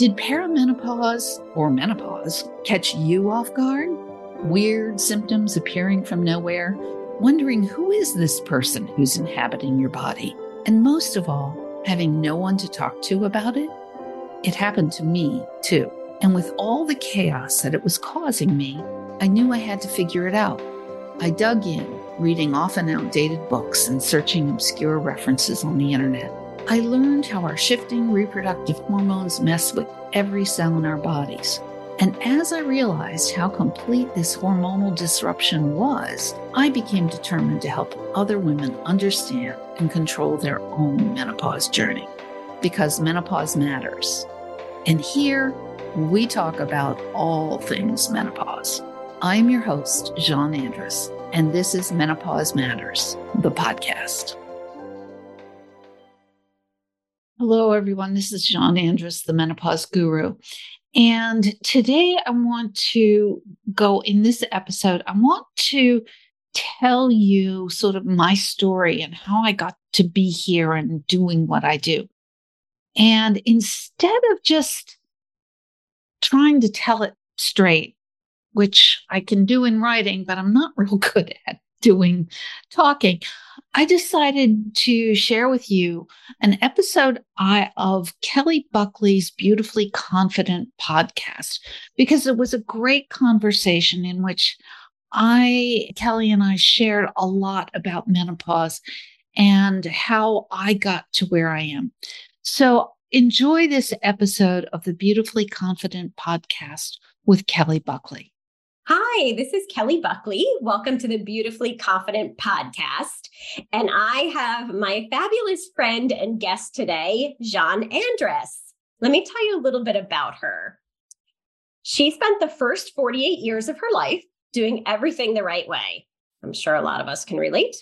Did perimenopause or menopause catch you off guard? Weird symptoms appearing from nowhere? Wondering who is this person who's inhabiting your body? And most of all, having no one to talk to about it? It happened to me too. And with all the chaos that it was causing me, I knew I had to figure it out. I dug in, reading often outdated books and searching obscure references on the internet. I learned how our shifting reproductive hormones mess with every cell in our bodies. And as I realized how complete this hormonal disruption was, I became determined to help other women understand and control their own menopause journey. Because menopause matters. And here, we talk about all things menopause. I'm your host, Jeanne Andrus, and this is Menopause Matters, the podcast. Hello, everyone. This is Jeanne Andrus, the menopause guru. And today I want to go in this episode, I want to tell you sort of my story and how I got to be here and doing what I do. And instead of just trying to tell it straight, which I can do in writing, but I'm not real good at doing talking, I decided to share with you an episode of Kelly Buckley's Beautifully Confident podcast because it was a great conversation in which I, Kelly, and I shared a lot about menopause and how I got to where I am. So enjoy this episode of the Beautifully Confident podcast with Kelly Buckley. Hi, this is Kelly Buckley. Welcome to the Beautifully Confident podcast. And I have my fabulous friend and guest today, Jeanne Andrus. Let me tell you a little bit about her. She spent the first 48 years of her life doing everything the right way. I'm sure a lot of us can relate.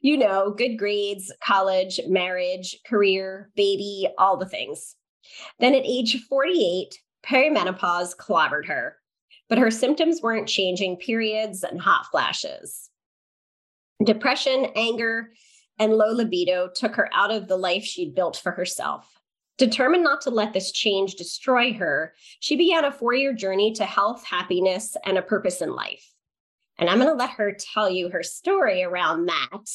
You know, good grades, college, marriage, career, baby, all the things. Then at age 48, perimenopause clobbered her but her symptoms weren't changing periods and hot flashes. Depression, anger, and low libido took her out of the life she'd built for herself. Determined not to let this change destroy her, she began a four year journey to health, happiness, and a purpose in life. And I'm going to let her tell you her story around that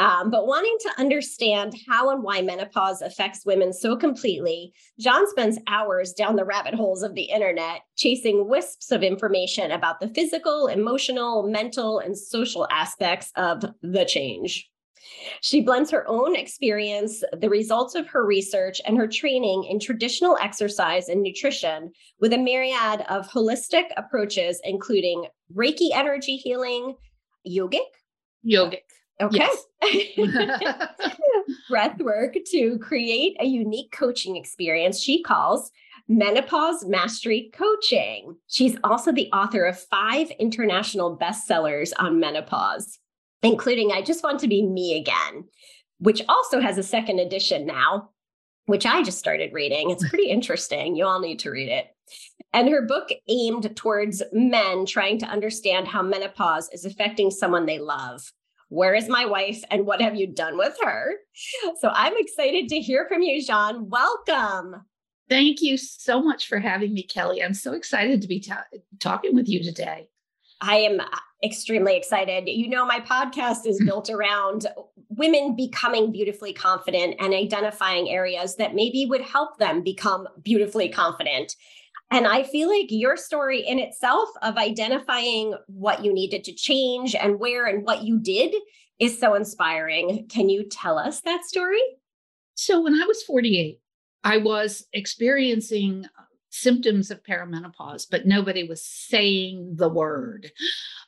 um, but wanting to understand how and why menopause affects women so completely, John spends hours down the rabbit holes of the internet chasing wisps of information about the physical, emotional, mental, and social aspects of the change. She blends her own experience, the results of her research, and her training in traditional exercise and nutrition with a myriad of holistic approaches, including Reiki energy healing, yogic, yogic, Okay. Yes. Breath work to create a unique coaching experience she calls Menopause Mastery Coaching. She's also the author of five international bestsellers on menopause, including I Just Want to Be Me Again, which also has a second edition now, which I just started reading. It's pretty interesting. You all need to read it. And her book aimed towards men trying to understand how menopause is affecting someone they love where is my wife and what have you done with her? So I'm excited to hear from you, Jeanne. Welcome. Thank you so much for having me, Kelly. I'm so excited to be ta- talking with you today. I am uh, extremely excited. You know, my podcast is built around women becoming beautifully confident and identifying areas that maybe would help them become beautifully confident. And I feel like your story in itself of identifying what you needed to change and where and what you did is so inspiring. Can you tell us that story? So, when I was 48, I was experiencing symptoms of perimenopause, but nobody was saying the word.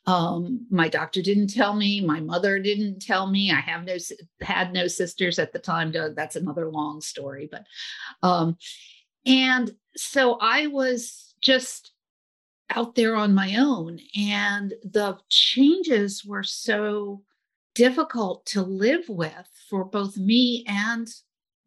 Um, my doctor didn't tell me. My mother didn't tell me. I have no had no sisters at the time. That's another long story, but um, and so I was just out there on my own, and the changes were so difficult to live with for both me and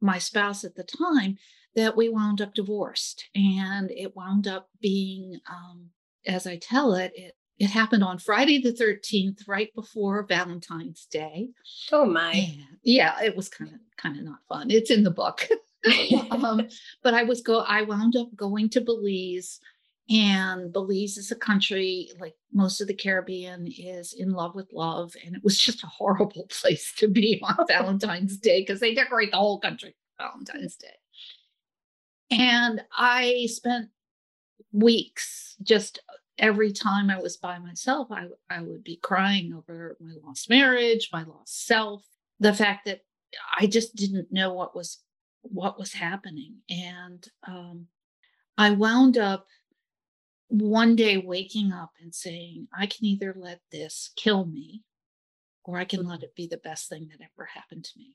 my spouse at the time that we wound up divorced. And it wound up being, um, as I tell it, it it happened on Friday the 13th, right before Valentine's Day. Oh my. And yeah, it was kind of kind of not fun. It's in the book. um, but I was go. I wound up going to Belize, and Belize is a country like most of the Caribbean is in love with love, and it was just a horrible place to be on Valentine's Day because they decorate the whole country Valentine's Day. And I spent weeks just every time I was by myself, I, I would be crying over my lost marriage, my lost self, the fact that I just didn't know what was what was happening. And um, I wound up one day waking up and saying, I can either let this kill me or I can let it be the best thing that ever happened to me.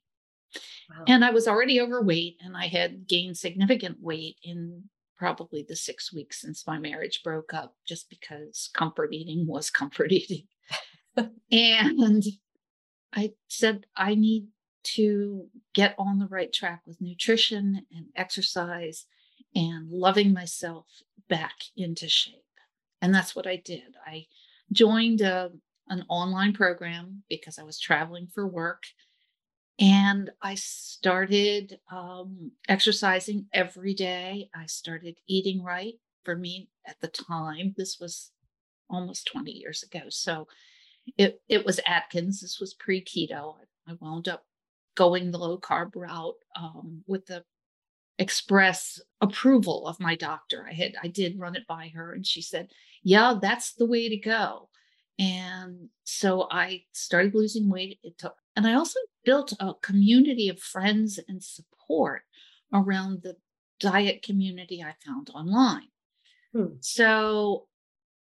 Wow. And I was already overweight and I had gained significant weight in probably the six weeks since my marriage broke up, just because comfort eating was comfort eating. and I said, I need to get on the right track with nutrition and exercise and loving myself back into shape. And that's what I did. I joined a, an online program because I was traveling for work and I started um, exercising every day. I started eating right. For me at the time, this was almost 20 years ago. So it, it was Atkins. This was pre keto. I wound up going the low carb route um, with the express approval of my doctor. I had I did run it by her and she said, "Yeah, that's the way to go." And so I started losing weight. It took and I also built a community of friends and support around the diet community I found online. Hmm. So,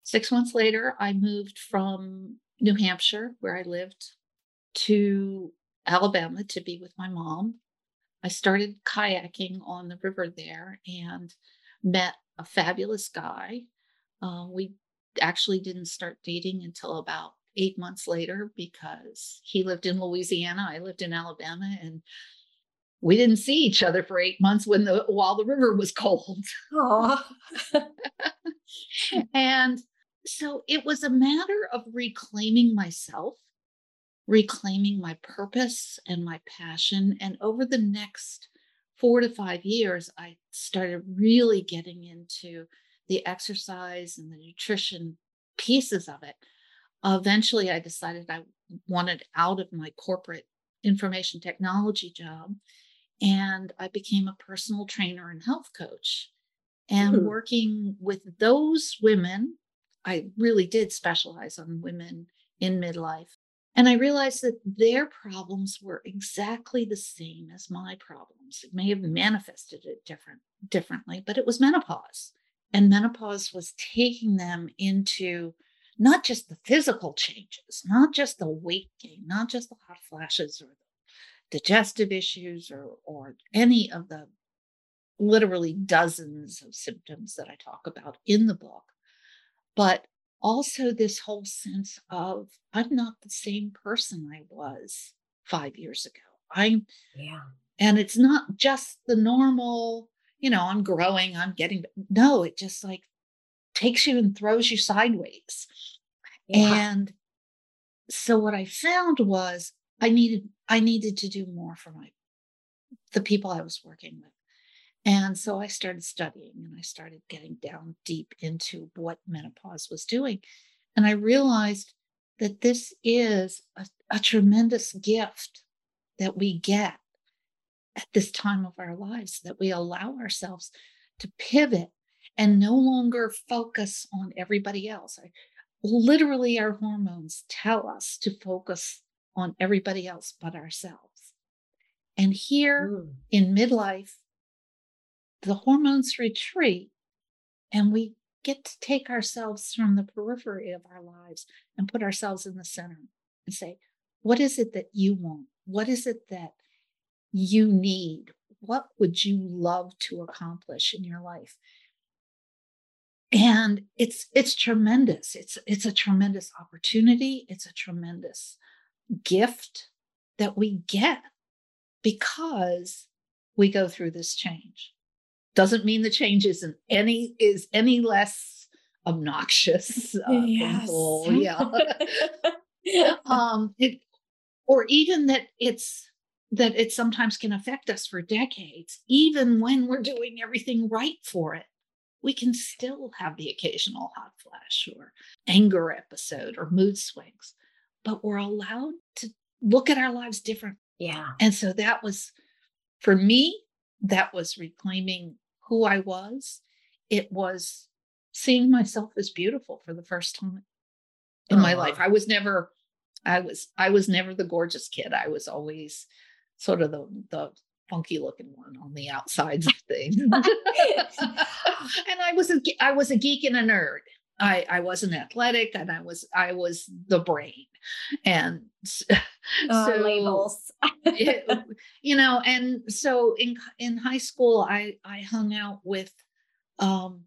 six months later, I moved from New Hampshire, where I lived, to Alabama to be with my mom. I started kayaking on the river there and met a fabulous guy. Uh, we actually didn't start dating until about eight months later because he lived in Louisiana, I lived in Alabama, and we didn't see each other for eight months when the while the river was cold. and so it was a matter of reclaiming myself, reclaiming my purpose and my passion. And over the next four to five years, I started really getting into the exercise and the nutrition pieces of it eventually I decided I wanted out of my corporate information technology job and I became a personal trainer and health coach. And mm. working with those women, I really did specialize on women in midlife. And I realized that their problems were exactly the same as my problems. It may have manifested it different differently, but it was menopause. And menopause was taking them into not just the physical changes, not just the weight gain, not just the hot flashes or the digestive issues or, or any of the literally dozens of symptoms that I talk about in the book, but also this whole sense of I'm not the same person I was five years ago. I'm, yeah. And it's not just the normal, you know, I'm growing, I'm getting, no, it just like takes you and throws you sideways. Yeah. And so what I found was I needed I needed to do more for my the people I was working with. And so I started studying and I started getting down deep into what menopause was doing. And I realized that this is a, a tremendous gift that we get at this time of our lives, that we allow ourselves to pivot and no longer focus on everybody else. I, literally, our hormones tell us to focus on everybody else but ourselves. And here mm. in midlife, the hormones retreat and we get to take ourselves from the periphery of our lives and put ourselves in the center and say, what is it that you want? What is it that you need? What would you love to accomplish in your life? and it's it's tremendous it's it's a tremendous opportunity it's a tremendous gift that we get because we go through this change doesn't mean the change isn't any is any less obnoxious uh, yes. painful, yeah um it, or even that it's that it sometimes can affect us for decades, even when we're doing everything right for it. We can still have the occasional hot flash or anger episode or mood swings, but we're allowed to look at our lives different. Yeah. And so that was, for me, that was reclaiming who I was. It was seeing myself as beautiful for the first time in my life. I was never, I was, I was never the gorgeous kid. I was always sort of the the funky looking one on the outsides of things. and I was a I was a geek and a nerd. I I wasn't athletic and I was I was the brain. And oh, so labels. it, you know, and so in in high school I I hung out with um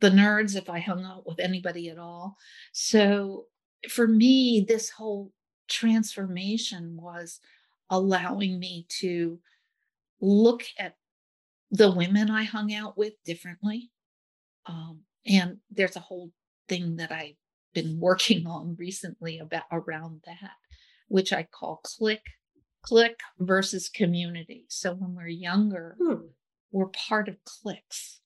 the nerds if I hung out with anybody at all. So for me this whole transformation was allowing me to look at the women I hung out with differently. Um, and there's a whole thing that I've been working on recently about around that, which I call clique, clique versus community. So when we're younger, hmm. we're part of cliques.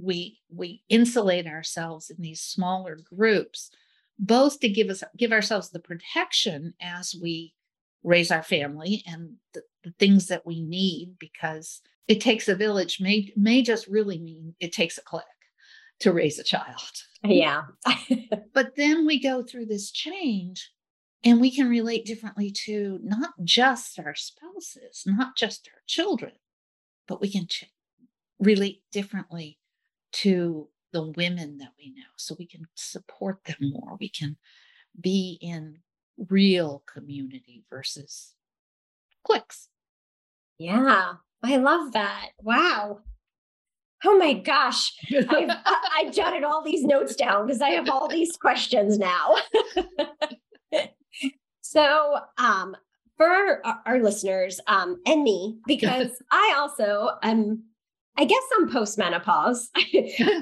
We we insulate ourselves in these smaller groups, both to give us give ourselves the protection as we raise our family and the, the things that we need because it takes a village may may just really mean it takes a clique to raise a child. Yeah. but then we go through this change and we can relate differently to not just our spouses, not just our children, but we can ch- relate differently to the women that we know. So we can support them more. We can be in real community versus cliques. Yeah, I love that. Wow. Oh my gosh. I've, I jotted all these notes down because I have all these questions now. so, um, for our, listeners um, and me, because I also am I guess I'm postmenopause,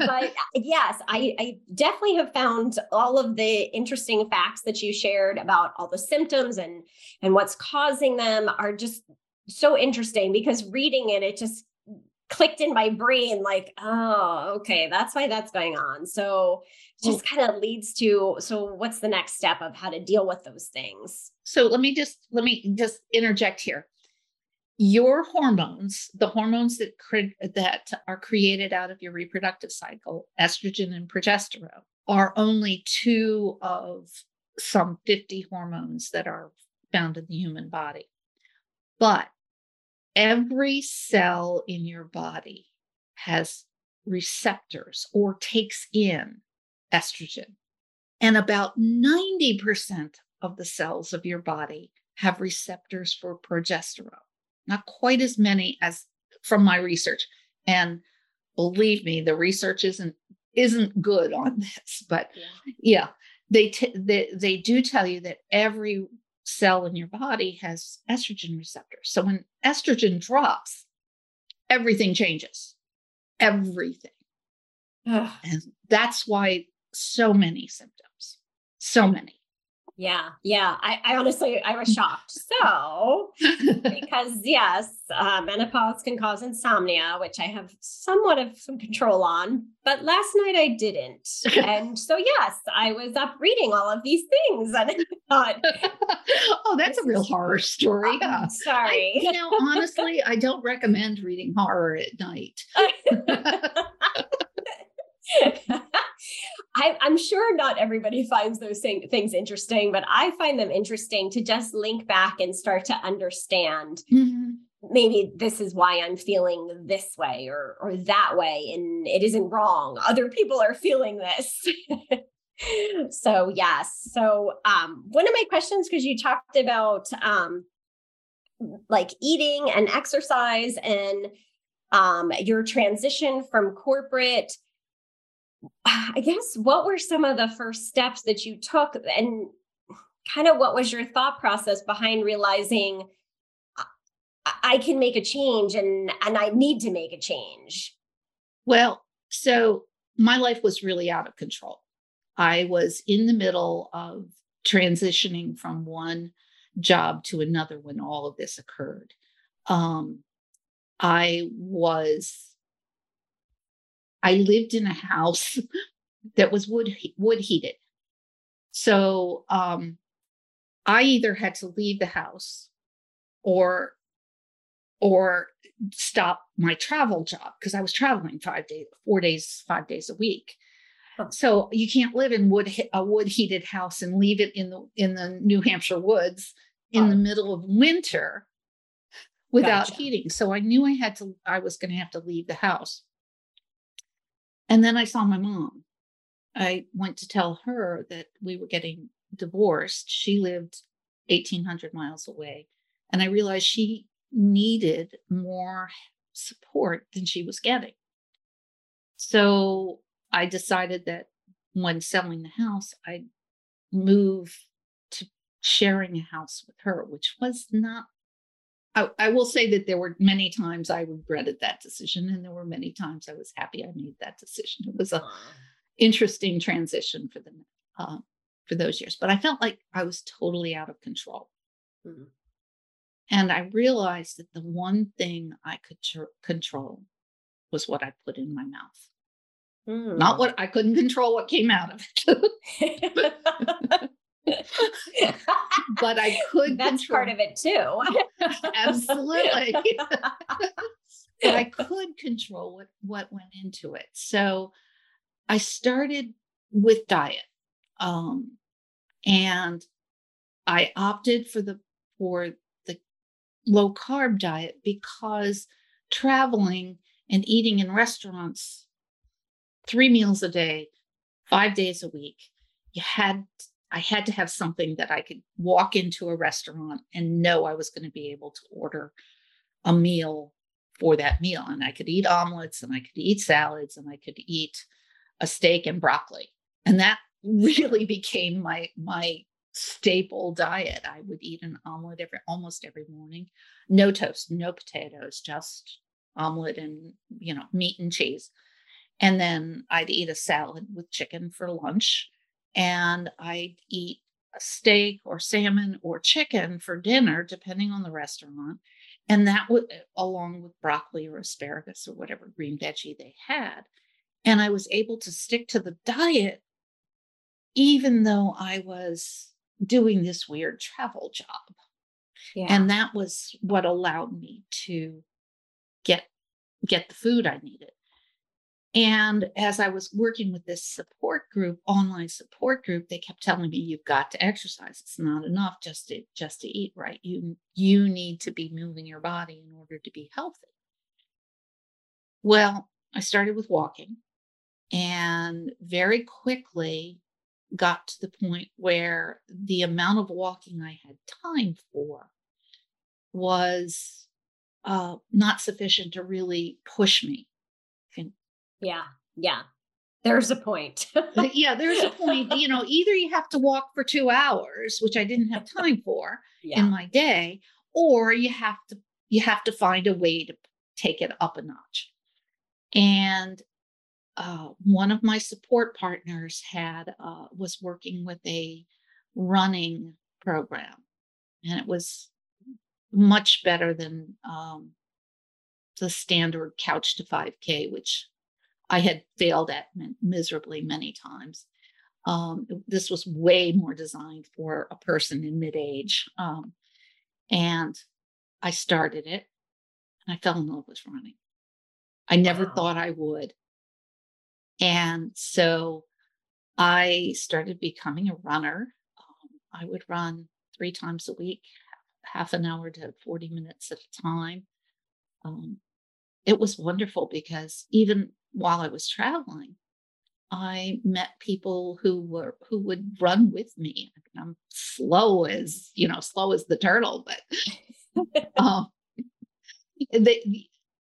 but yes, I, I, definitely have found all of the interesting facts that you shared about all the symptoms and and what's causing them are just so interesting because reading it, it just clicked in my brain like, oh, okay, that's why that's going on. So just kind of leads to so what's the next step of how to deal with those things? So let me just let me just interject here your hormones, the hormones that cre- that are created out of your reproductive cycle, estrogen and progesterone, are only two of some 50 hormones that are found in the human body. But every cell in your body has receptors or takes in estrogen. And about 90% of the cells of your body have receptors for progesterone not quite as many as from my research. And believe me, the research isn't isn't good on this, but yeah, yeah they, t- they they do tell you that every cell in your body has estrogen receptors. So when estrogen drops, everything changes. Everything. Ugh. And that's why so many symptoms. So many. Yeah, yeah. I, I honestly, I was shocked. So, because yes, uh, menopause can cause insomnia, which I have somewhat of some control on. But last night I didn't, and so yes, I was up reading all of these things, and I thought, "Oh, that's a real horror story." Yeah. Sorry. I, you know, honestly, I don't recommend reading horror at night. I, am sure not everybody finds those thing, things interesting, but I find them interesting to just link back and start to understand. Mm-hmm. Maybe this is why I'm feeling this way or or that way, and it isn't wrong. Other people are feeling this. so yes. So um, one of my questions, because you talked about um, like eating and exercise and um, your transition from corporate I guess what were some of the first steps that you took and kind of what was your thought process behind realizing I can make a change and and I need to make a change? Well, so my life was really out of control. I was in the middle of transitioning from one job to another when all of this occurred. Um, I was, I lived in a house that was wood wood heated. So um, I either had to leave the house or or stop my travel job because I was traveling five days, four days, five days a week. So you can't live in wood a wood heated house and leave it in the in the New Hampshire woods in oh. the middle of winter without gotcha. heating. So I knew I had to I was going to have to leave the house. And then I saw my mom. I went to tell her that we were getting divorced. She lived 1800 miles away and I realized she needed more support than she was getting. So I decided that when selling the house, I'd move to sharing a house with her, which was not. I, I, will say that there were many times I regretted that decision, and there were many times I was happy I made that decision. It was a interesting transition for the uh, for those years, but I felt like I was totally out of control. Mm-hmm. And I realized that the one thing I could tr- control was what I put in my mouth. Mm. Not what I couldn't control what came out of it. but I could That's control. part of it too. Absolutely. but I could control what, what went into it. So I started with diet. Um, and I opted for the for the low carb diet because traveling and eating in restaurants three meals a day, five days a week, you had I had to have something that I could walk into a restaurant and know I was going to be able to order a meal for that meal. And I could eat omelets and I could eat salads and I could eat a steak and broccoli. And that really became my my staple diet. I would eat an omelet every almost every morning. No toast, no potatoes, just omelet and you know meat and cheese. And then I'd eat a salad with chicken for lunch, and I'd eat a steak or salmon or chicken for dinner, depending on the restaurant. And that would, along with broccoli or asparagus or whatever green veggie they had. And I was able to stick to the diet, even though I was doing this weird travel job. Yeah. And that was what allowed me to get get the food I needed. And as I was working with this support group, online support group, they kept telling me, you've got to exercise. It's not enough just to just to eat right. You you need to be moving your body in order to be healthy. Well, I started with walking and very quickly got to the point where the amount of walking I had time for was uh, not sufficient to really push me. Yeah, yeah. There's a point. yeah, there's a point. You know, either you have to walk for two hours, which I didn't have time for yeah. in my day, or you have to you have to find a way to take it up a notch. And uh, one of my support partners had uh, was working with a running program, and it was much better than um, the standard couch to 5K, which I had failed at miserably many times. Um, this was way more designed for a person in mid age. Um, and I started it and I fell in love with running. I never wow. thought I would. And so I started becoming a runner. Um, I would run three times a week, half an hour to 40 minutes at a time. Um, it was wonderful because even while I was traveling, I met people who were who would run with me. I'm slow as you know, slow as the turtle, but um, they,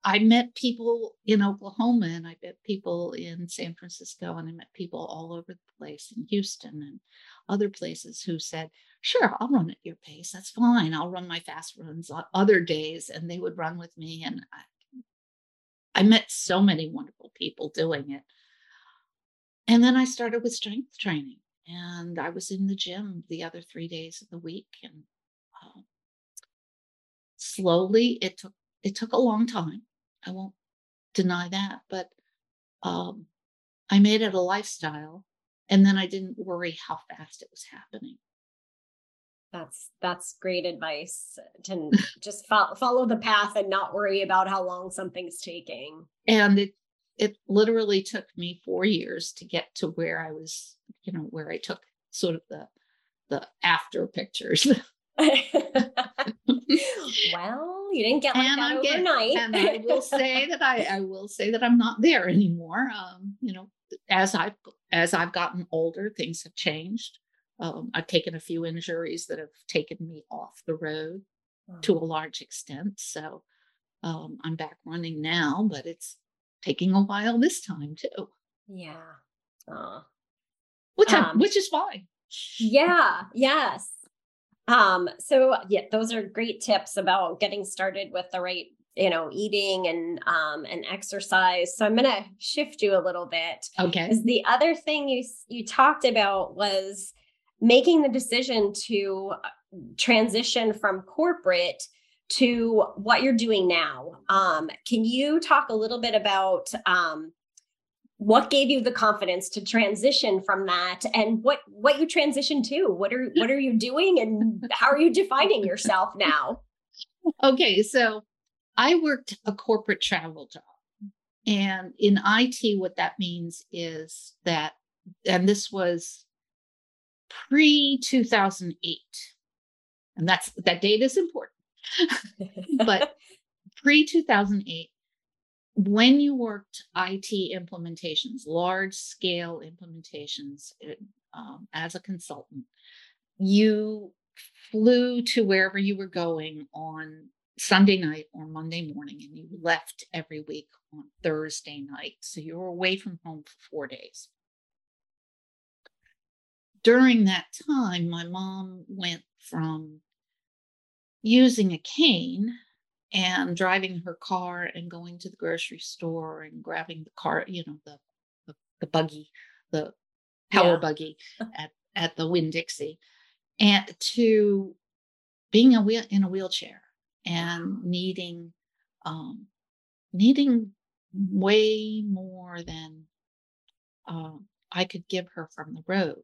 I met people in Oklahoma and I met people in San Francisco and I met people all over the place in Houston and other places who said, Sure, I'll run at your pace. That's fine. I'll run my fast runs other days. And they would run with me. And I, I met so many wonderful people doing it. And then I started with strength training and I was in the gym the other three days of the week. And slowly it took it took a long time. I won't deny that, but um, I made it a lifestyle, and then I didn't worry how fast it was happening. That's that's great advice to just fo- follow the path and not worry about how long something's taking. And it it literally took me 4 years to get to where I was, you know, where I took sort of the the after pictures. well, you didn't get like and that I'm overnight. and I will say that I, I will say that I'm not there anymore. Um, you know, as I've as I've gotten older, things have changed. Um, I've taken a few injuries that have taken me off the road to a large extent. So um, I'm back running now, but it's taking a while this time too, yeah. Oh. which Um, which is fine. Yeah, yes. Um, so yeah, those are great tips about getting started with the right, you know, eating and um and exercise. So I'm gonna shift you a little bit. Okay. Is the other thing you you talked about was making the decision to uh, transition from corporate to what you're doing now. Um, can you talk a little bit about um, what gave you the confidence to transition from that, and what what you transitioned to? What are what are you doing, and how are you defining yourself now? Okay. So I worked a corporate travel job. And in IT, what that means is that, and this was pre 2008, and that's that date is important, but pre 2008, when you worked IT implementations, large scale implementations uh, um, as a consultant, you flew to wherever you were going on Sunday night or Monday morning, and you left every week on Thursday night. So you were away from home for four days. During that time, my mom went from using a cane and driving her car and going to the grocery store and grabbing the car, you know, the the, the buggy, the power Yeah. buggy at at the Winn Dixie, and to being a wheel in a wheelchair and needing um, needing way more than um, I could give her from the road.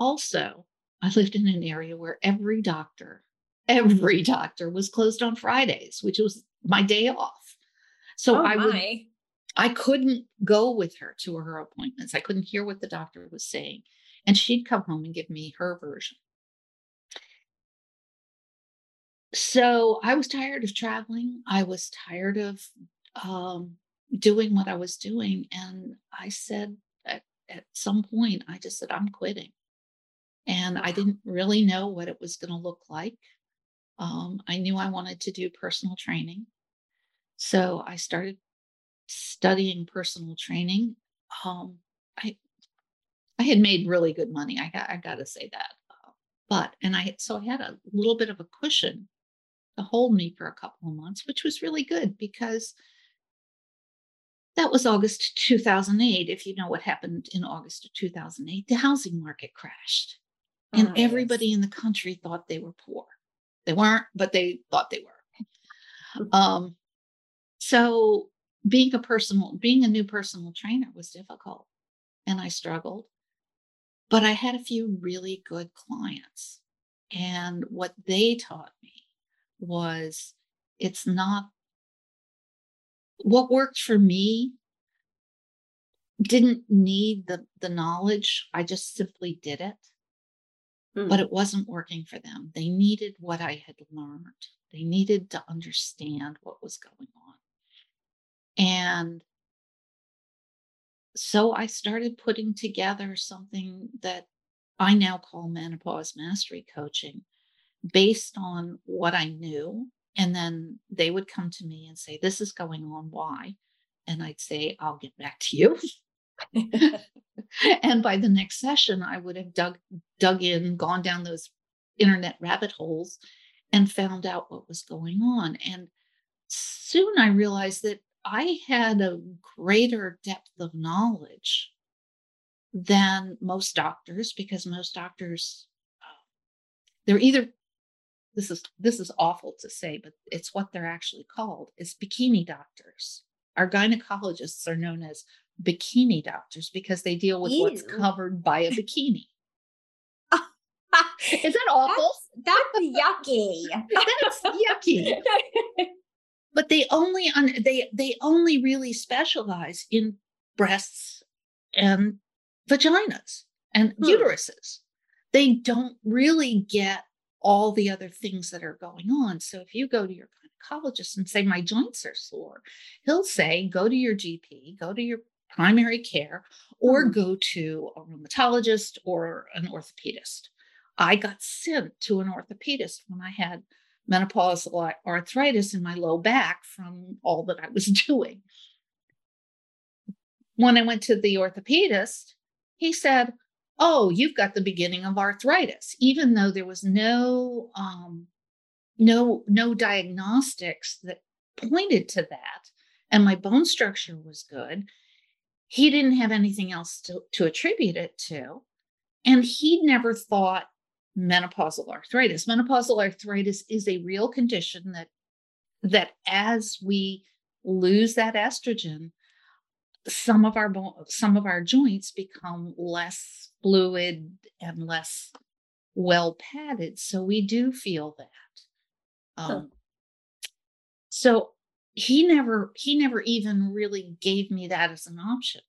Also, I lived in an area where every doctor, every doctor was closed on Fridays, which was my day off. So oh I would my! I couldn't go with her to her appointments. I couldn't hear what the doctor was saying. And she'd come home and give me her version. So I was tired of traveling. I was tired of um, doing what I was doing. And I said, at, at some point, I just said, I'm quitting. And I didn't really know what it was going to look like. Um, I knew I wanted to do personal training. So I started studying personal training. Um, I I had made really good money. I got I got to say that. But and I so I had a little bit of a cushion to hold me for a couple of months, which was really good because that was August 2008. If you know what happened in August of 2008, the housing market crashed and yes. everybody in the country thought they were poor. They weren't, but they thought they were. Um, so being a personal, being a new personal trainer was difficult and I struggled, but I had a few really good clients. And what they taught me was it's not what worked for me didn't need the the knowledge. I just simply did it Mm. but it wasn't working for them. They needed what I had learned. They needed to understand what was going on. And so I started putting together something that I now call menopause mastery coaching based on what I knew. And then they would come to me and say, This is going on. Why? And I'd say, I'll get back to you. and by the next session, I would have dug dug in, gone down those internet rabbit holes, and found out what was going on. And soon I realized that I had a greater depth of knowledge than most doctors because most doctors uh, they're either this is this is awful to say, but it's what they're actually called is bikini doctors. Our gynecologists are known as bikini doctors because they deal with Ew. what's covered by a bikini. is that awful? That's, that's yucky. that's yucky. but they only un, they they only really specialize in breasts and vaginas and hmm. uteruses. They don't really get all the other things that are going on. So if you go to your gynecologist and say, My joints are sore, he'll say, Go to your GP, go to your primary care, or mm-hmm. go to a rheumatologist or an orthopedist. I got sent to an orthopedist when I had menopausal arthritis in my low back from all that I was doing. When I went to the orthopedist, he said, oh, you've got the beginning of arthritis, even though there was no um, no no diagnostics that pointed to that, and my bone structure was good. He didn't have anything else to, to attribute it to. And he never thought menopausal arthritis. Menopausal arthritis is a real condition that that as we lose that estrogen, some of our some of our joints become less fluid and less well padded so we do feel that um, huh. so he never he never even really gave me that as an option.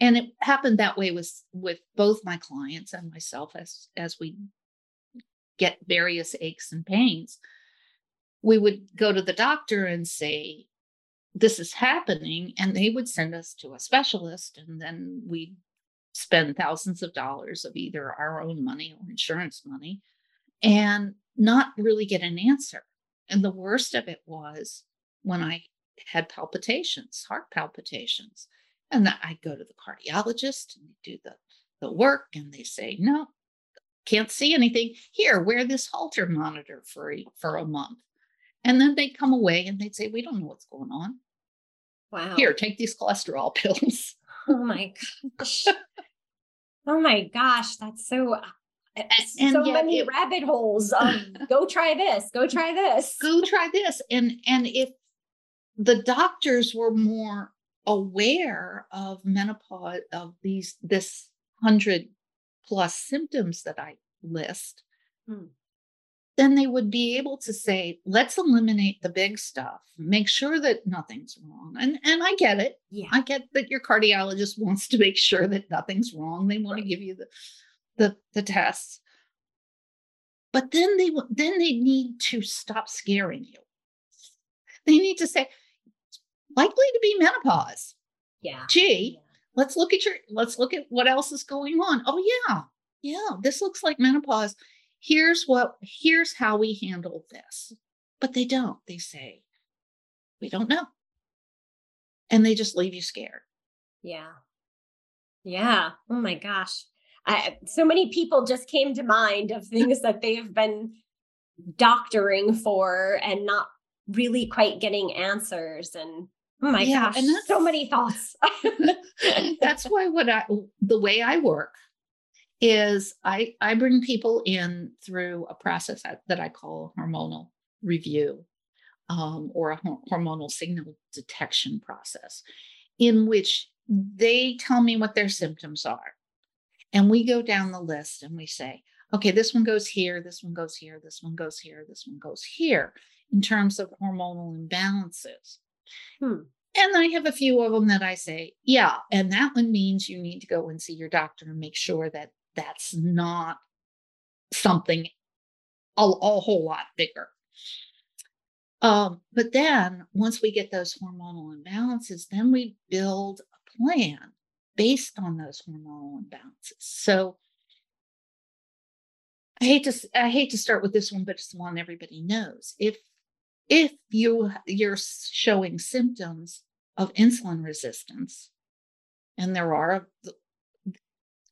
And it happened that way with with both my clients and myself as as we get various aches and pains. We would go to the doctor and say this is happening and they would send us to a specialist and then we'd spend thousands of dollars of either our own money or insurance money and not really get an answer. And the worst of it was when i had palpitations heart palpitations and i'd go to the cardiologist and they do the, the work and they say no can't see anything here wear this holter monitor for a, for a month and then they'd come away and they'd say we don't know what's going on Wow. Here, take these cholesterol pills. Oh my gosh. oh my gosh. That's so uh, and, so many it, rabbit holes of go try this, go try this. Go try this. And and if the doctors were more aware of menopause of these this hundred plus symptoms that I list, hmm then they would be able to say, let's eliminate the big stuff, make sure that nothing's wrong. And and I get it. Yeah. I get that your cardiologist wants to make sure that nothing's wrong. They want right. to give you the the the tests. But then they then they need to stop scaring you. They need to say, likely to be menopause. Yeah. Gee, let's look at your let's look at what else is going on. Oh yeah. Yeah, this looks like menopause. Here's what here's how we handle this. But they don't. They say we don't know. And they just leave you scared. Yeah. Yeah. Oh my gosh. I, so many people just came to mind of things that they've been doctoring for and not really quite getting answers. And oh my yeah, gosh and that's, so many thoughts that's why what i the way i work is I, I bring people in through a process that I call hormonal review um, or a hormonal signal detection process, in which they tell me what their symptoms are. And we go down the list and we say, okay, this one goes here, this one goes here, this one goes here, this one goes here in terms of hormonal imbalances. Hmm. And I have a few of them that I say, yeah, and that one means you need to go and see your doctor and make sure that that's not something a, a whole lot bigger. Um, but then once we get those hormonal imbalances, then we build a plan based on those hormonal imbalances. So I hate to I hate to start with this one, but it's the one everybody knows. If if you you're showing symptoms of insulin resistance, and there are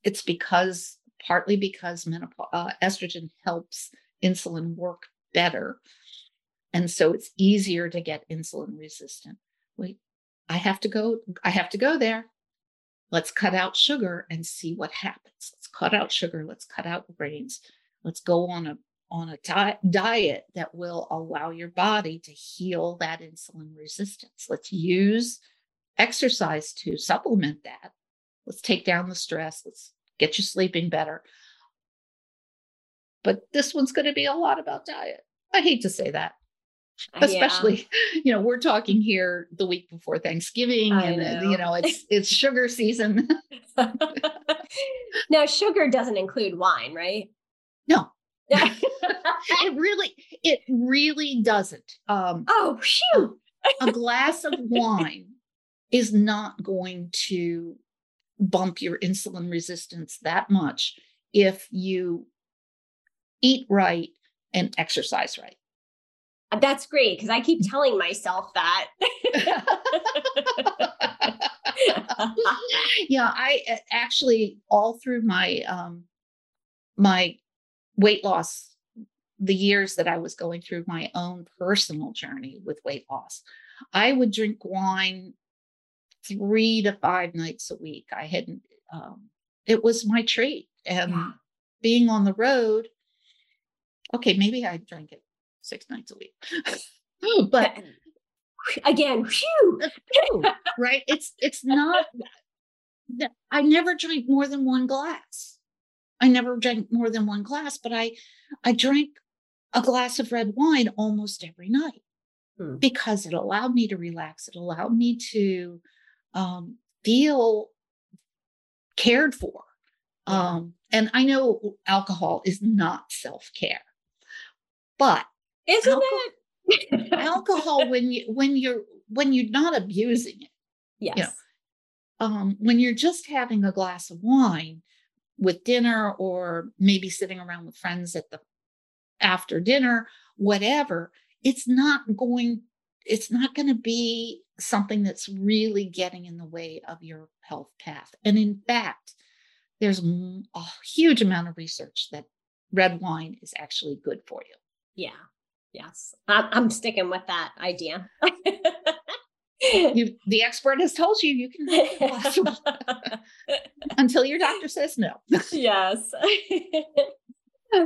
it's because partly because menopause, uh, estrogen helps insulin work better. And so it's easier to get insulin resistant. Wait, I have to go, I have to go there. Let's cut out sugar and see what happens. Let's cut out sugar. Let's cut out grains. Let's go on a on a di- diet that will allow your body to heal that insulin resistance. Let's use exercise to supplement that. Let's take down the stress. Let's get you sleeping better. But this one's going to be a lot about diet. I hate to say that. Especially, yeah. you know, we're talking here the week before Thanksgiving I and uh, know. you know, it's it's sugar season. now sugar doesn't include wine, right? No. it really it really doesn't. Um Oh, shoot. a glass of wine is not going to bump your insulin resistance that much if you eat right and exercise right. That's great because I keep telling myself that. yeah, I actually all through my um my weight loss the years that I was going through my own personal journey with weight loss, I would drink wine three to five nights a week. I hadn't, um, it was my treat. And yeah. being on the road, okay, maybe I drank it six nights a week. but again, whew. right? It's it's not I never drank more than one glass. I never drank more than one glass, but I I drank a glass of red wine almost every night hmm. because it allowed me to relax. It allowed me to um, feel cared for. Yeah. Um, and I know alcohol is not self care, but isn't alcohol, it? alcohol when you when you're when you're not abusing it. Yes. You know, um, when you're just having a glass of wine with dinner or maybe sitting around with friends at the after dinner, whatever, it's not going it's not going to be something that's really getting in the way of your health path. And in fact, there's a huge amount of research that red wine is actually good for you. Yeah. Yes. I'm sticking with that idea. you, the expert has told you you can until your doctor says no. yes.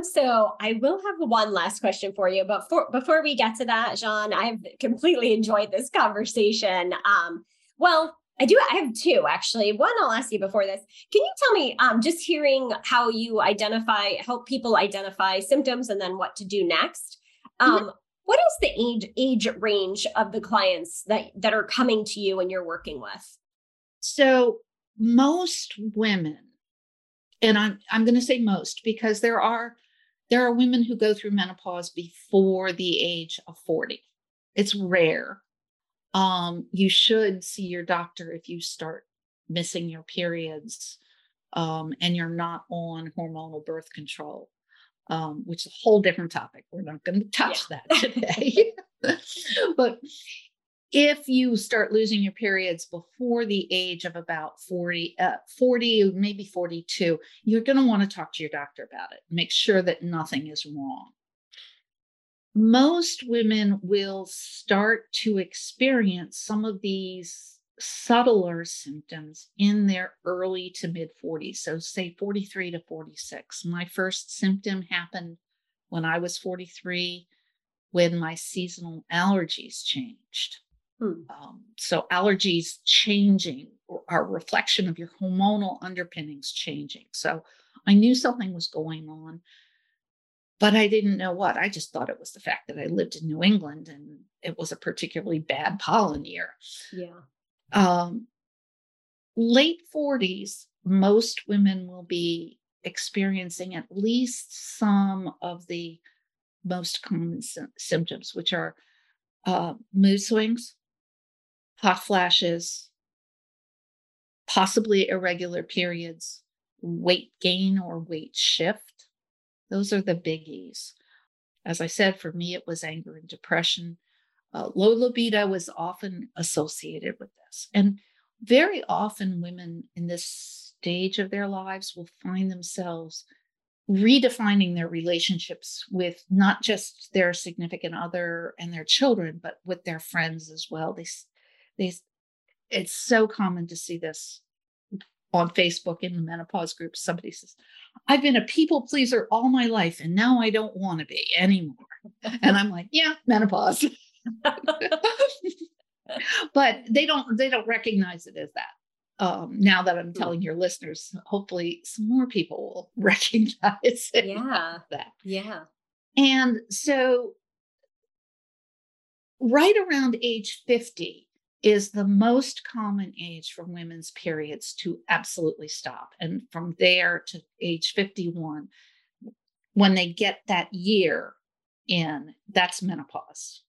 so I will have one last question for you, but for, before we get to that, Jeanne, I've completely enjoyed this conversation. Um, well, I do. I have two actually. One I'll ask you before this. Can you tell me, um, just hearing how you identify, help people identify symptoms, and then what to do next? Mm-hmm. Um, mm-hmm. What is the age age range of the clients that that are coming to you and you're working with? So most women and I'm I'm going to say most because there are there are women who go through menopause before the age of 40. It's rare. Um, you should see your doctor if you start missing your periods um, and you're not on hormonal birth control, um, which is a whole different topic. We're not going to touch yeah. that today. but if you start losing your periods before the age of about 40, uh, 40, maybe 42, you're going to want to talk to your doctor about it. Make sure that nothing is wrong. Most women will start to experience some of these subtler symptoms in their early to mid 40s. So, say 43 to 46. My first symptom happened when I was 43 when my seasonal allergies changed. Hmm. Um, so allergies changing are a reflection of your hormonal underpinnings changing. So I knew something was going on, but I didn't know what. I just thought it was the fact that I lived in New England and it was a particularly bad pollen year. Yeah. Um, late 40s, most women will be experiencing at least some of the most common sy- symptoms, which are uh, mood swings, hot flashes, possibly irregular periods, weight gain or weight shift. Those are the biggies. As I said, for me, it was anger and depression. Uh, low libido was often associated with this. And very often, women in this stage of their lives will find themselves redefining their relationships with not just their significant other and their children, but with their friends as well. They they it's so common to see this on Facebook in the menopause group. Somebody says, I've been a people pleaser all my life and now I don't want to be anymore. And I'm like, yeah, menopause. but they don't they don't recognize it as that. Um, now that I'm telling your listeners, hopefully some more people will recognize it. Yeah. That. Yeah. And so right around age 50 is the most common age for women's periods to absolutely stop. And from there to age 51, when they get that year in, that's menopause,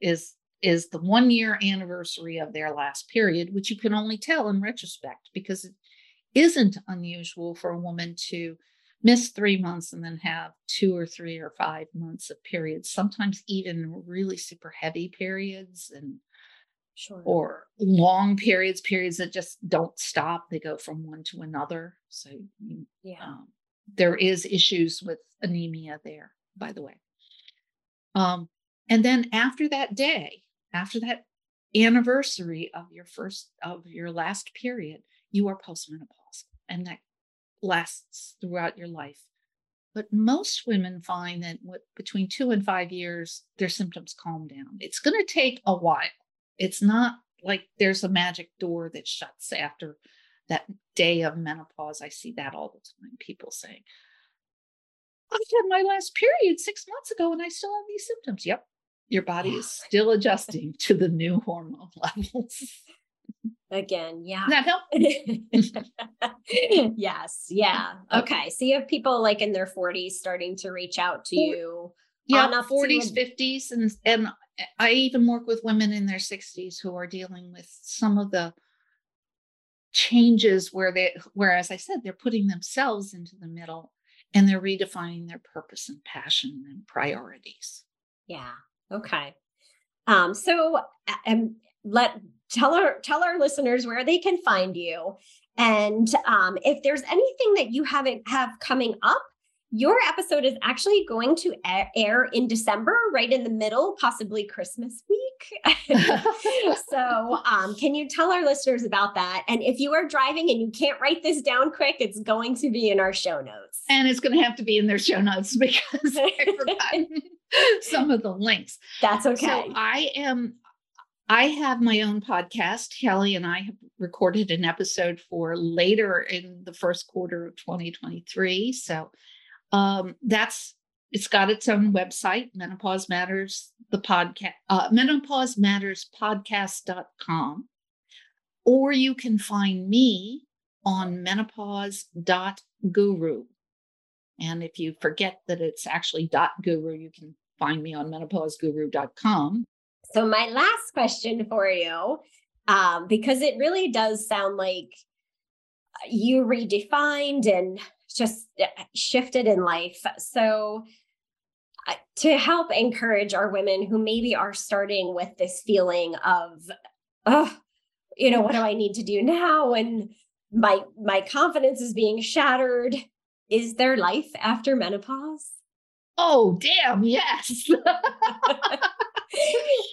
is is the one year anniversary of their last period, which you can only tell in retrospect because it isn't unusual for a woman to miss three months and then have two or three or five months of periods, sometimes even really super heavy periods and sure. or long periods, periods that just don't stop. They go from one to another. So yeah. Um, there is issues with anemia there, by the way. Um, and then after that day, after that anniversary of your first of your last period, you are postmenopausal, and that lasts throughout your life. But most women find that what, between two and five years, their symptoms calm down. It's going to take a while. It's not like there's a magic door that shuts after that day of menopause. I see that all the time. People saying, I had my last period six months ago and I still have these symptoms. Yep, your body is still adjusting to the new hormone levels. Again, yeah. Does that help? yes. Yeah. Oh. Okay. So you have people like in their 40s starting to reach out to you. Yeah, 40s, 50s, and and I even work with women in their 60s who are dealing with some of the changes where they where as I said, they're putting themselves into the middle and they're redefining their purpose and passion and priorities. Yeah. Okay. Um, so and let tell our tell our listeners where they can find you. And um, if there's anything that you haven't have coming up, your episode is actually going to air in December, right in the middle, possibly Christmas week. so, um, can you tell our listeners about that? And if you are driving and you can't write this down quick, it's going to be in our show notes. And it's going to have to be in their show notes because I forgot some of the links. That's okay. So I am I have my own podcast. Kelly and I have recorded an episode for later in the first quarter of 2023. So um, that's it's got its own website, Menopause Matters, the podcast, uh, Menopause Matters podcast.com. Or you can find me on menopause.guru. And if you forget that it's actually guru, you can find me on menopauseguru.com. So, my last question for you, um, because it really does sound like you redefined and just uh, shifted in life. So, uh, to help encourage our women who maybe are starting with this feeling of, oh, you know, what do I need to do now? And my my confidence is being shattered. Is there life after menopause? Oh, damn, yes.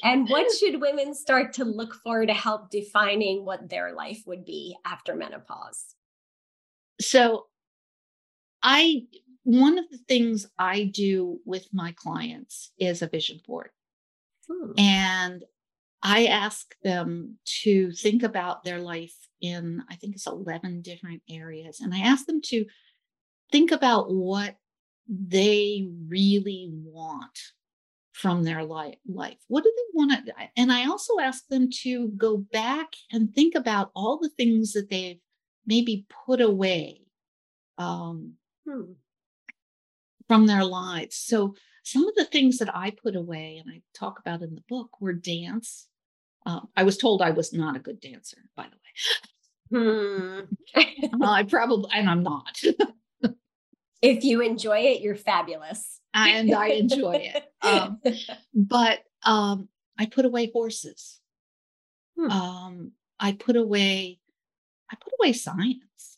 and what should women start to look for to help defining what their life would be after menopause? So, I one of the things I do with my clients is a vision board. Hmm. And I ask them to think about their life in, I think it's 11 different areas. And I ask them to think about what they really want from their life life what do they want to and i also ask them to go back and think about all the things that they've maybe put away um, hmm. from their lives so some of the things that i put away and i talk about in the book were dance uh, i was told i was not a good dancer by the way hmm. i probably and i'm not if you enjoy it, you're fabulous. and I enjoy it. Um, but um, I put away horses. Hmm. Um, I put away, I put away science.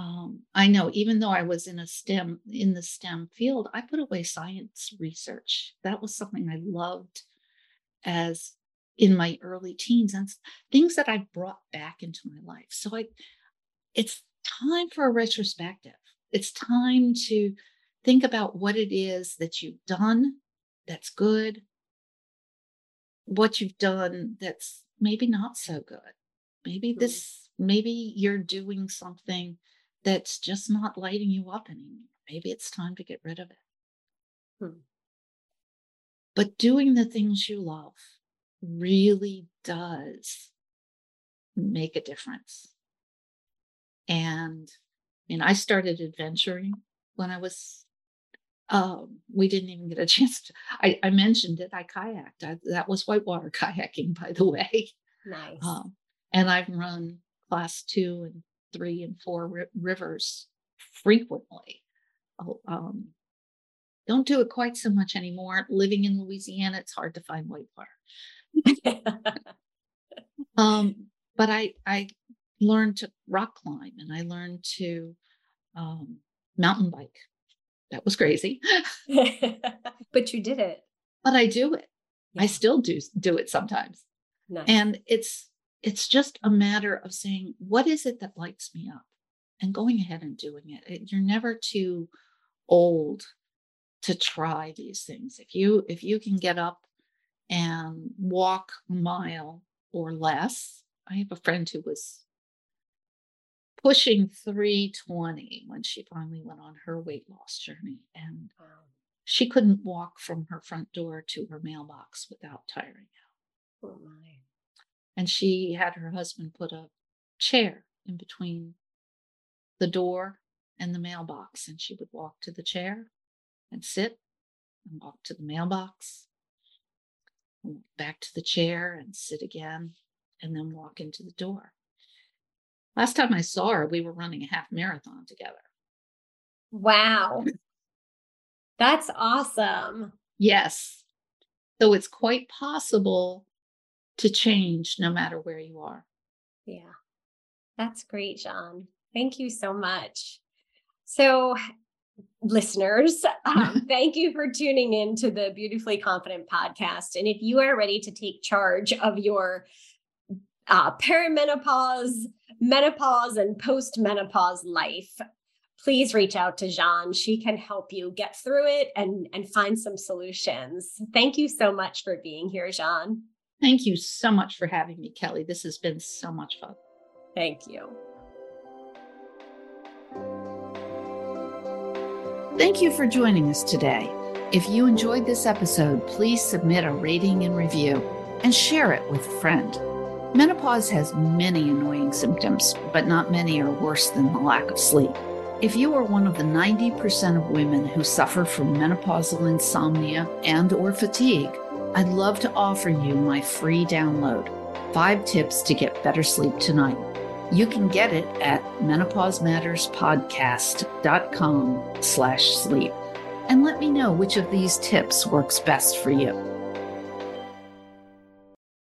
Um, I know, even though I was in a STEM in the STEM field, I put away science research. That was something I loved as in my early teens and things that I brought back into my life. So I, it's time for a retrospective It's time to think about what it is that you've done that's good, what you've done that's maybe not so good. Maybe this, maybe you're doing something that's just not lighting you up anymore. Maybe it's time to get rid of it. Hmm. But doing the things you love really does make a difference. And I mean, I started adventuring when I was, um, we didn't even get a chance to, I, I mentioned it, I kayaked. I, that was whitewater kayaking, by the way. Nice. Um, and I've run class two and three and four ri- rivers frequently. Oh, um, don't do it quite so much anymore. Living in Louisiana, it's hard to find whitewater. um, but I I learned to rock climb and I learned to um, mountain bike. That was crazy. but you did it. But I do it. Yeah. I still do do it sometimes. Nice. And it's it's just a matter of saying, what is it that lights me up? And going ahead and doing it. You're never too old to try these things. If you if you can get up and walk a mile or less. I have a friend who was pushing 320 when she finally went on her weight loss journey and she couldn't walk from her front door to her mailbox without tiring out. Oh my. And she had her husband put a chair in between the door and the mailbox. And she would walk to the chair and sit and walk to the mailbox, back to the chair and sit again, and then walk into the door. Last time I saw her, we were running a half marathon together. Wow. That's awesome. Yes. So it's quite possible to change no matter where you are. Yeah. That's great, Jeanne. Thank you so much. So, listeners, um, thank you for tuning in to the Beautifully Confident podcast. And if you are ready to take charge of your uh, perimenopause, menopause, and post-menopause life, please reach out to Jeanne. She can help you get through it and, and find some solutions. Thank you so much for being here, Jeanne. Thank you so much for having me, Kelly. This has been so much fun. Thank you. Thank you for joining us today. If you enjoyed this episode, please submit a rating and review and share it with a friend. Menopause has many annoying symptoms, but not many are worse than the lack of sleep. If you are one of the 90% of women who suffer from menopausal insomnia and or fatigue, I'd love to offer you my free download, Five Tips to Get Better Sleep Tonight. You can get it at menopausematterspodcast.com slash sleep. And let me know which of these tips works best for you.